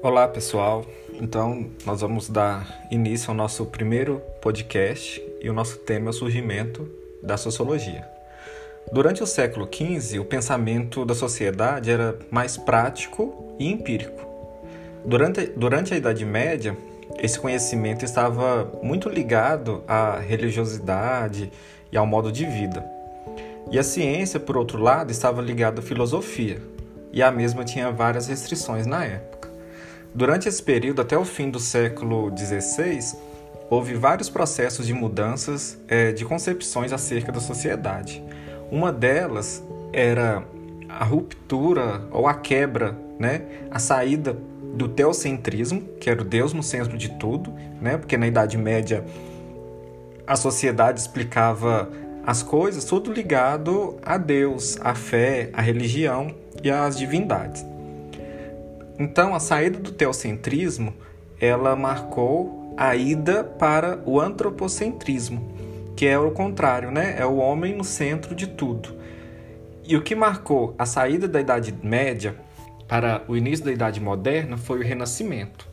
Olá pessoal, então nós vamos dar início ao nosso primeiro podcast e o nosso tema é o surgimento da sociologia. Durante o século XV, o pensamento da sociedade era mais prático e empírico. Durante, durante a Idade Média, esse conhecimento estava muito ligado à religiosidade e ao modo de vida. E a ciência, por outro lado, estava ligada à filosofia, e a mesma tinha várias restrições na época. Durante esse período, até o fim do século XVI, houve vários processos de mudanças é, de concepções acerca da sociedade. Uma delas era a ruptura ou a quebra, né, a saída do teocentrismo, que era o Deus no centro de tudo, né, porque na Idade Média a sociedade explicava as coisas tudo ligado a Deus, à fé, à religião e às divindades. Então, a saída do teocentrismo, ela marcou a ida para o antropocentrismo, que é o contrário, né? É o homem no centro de tudo. E o que marcou a saída da Idade Média para o início da Idade Moderna foi o Renascimento.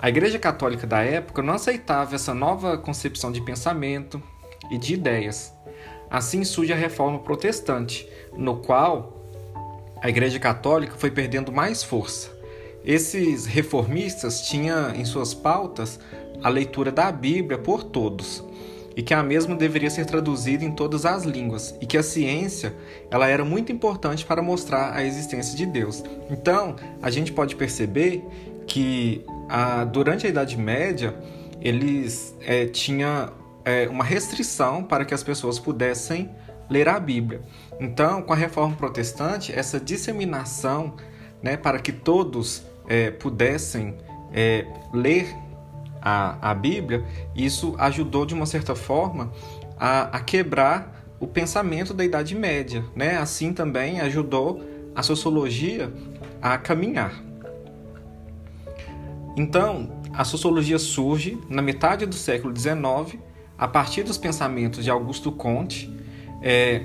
A Igreja Católica da época não aceitava essa nova concepção de pensamento e de ideias. Assim surge a Reforma Protestante, no qual a Igreja Católica foi perdendo mais força. Esses reformistas tinham em suas pautas a leitura da Bíblia por todos e que a mesma deveria ser traduzida em todas as línguas e que a ciência ela era muito importante para mostrar a existência de Deus. Então a gente pode perceber que a, durante a Idade Média eles é, tinham é, uma restrição para que as pessoas pudessem ler a Bíblia. Então, com a reforma protestante, essa disseminação né, para que todos é, pudessem é, ler a, a Bíblia, isso ajudou de uma certa forma a, a quebrar o pensamento da Idade Média. Né? Assim também ajudou a sociologia a caminhar. Então, a sociologia surge na metade do século XIX, a partir dos pensamentos de Augusto Comte, é,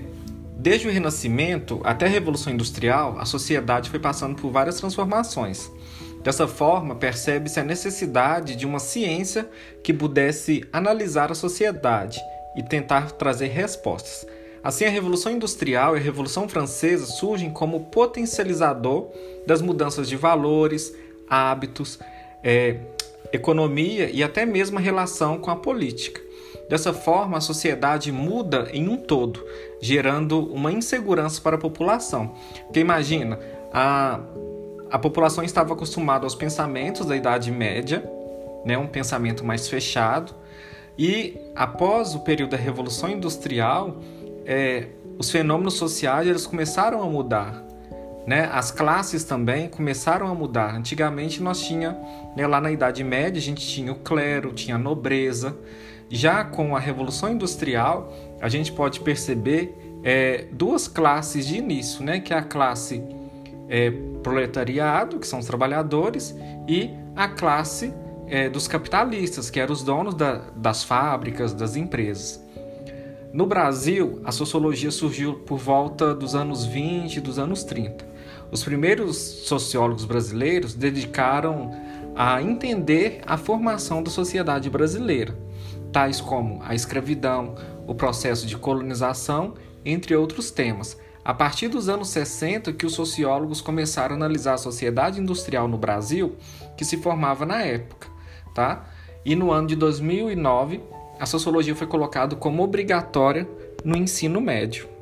desde o Renascimento até a Revolução Industrial, a sociedade foi passando por várias transformações. Dessa forma, percebe-se a necessidade de uma ciência que pudesse analisar a sociedade e tentar trazer respostas. Assim, a Revolução Industrial e a Revolução Francesa surgem como potencializador das mudanças de valores, hábitos, é, economia e até mesmo a relação com a política. Dessa forma, a sociedade muda em um todo, gerando uma insegurança para a população. Porque imagina, a, a população estava acostumada aos pensamentos da Idade Média, né, um pensamento mais fechado, e após o período da Revolução Industrial, é, os fenômenos sociais eles começaram a mudar. Né? As classes também começaram a mudar. Antigamente nós tinha, né, lá na Idade Média, a gente tinha o clero, tinha a nobreza, já com a Revolução Industrial, a gente pode perceber é, duas classes de início, né? que é a classe é, proletariado, que são os trabalhadores, e a classe é, dos capitalistas, que eram os donos da, das fábricas, das empresas. No Brasil, a sociologia surgiu por volta dos anos 20 e dos anos 30. Os primeiros sociólogos brasileiros dedicaram a entender a formação da sociedade brasileira tais como a escravidão, o processo de colonização, entre outros temas. A partir dos anos 60 que os sociólogos começaram a analisar a sociedade industrial no Brasil, que se formava na época, tá? E no ano de 2009, a sociologia foi colocada como obrigatória no ensino médio.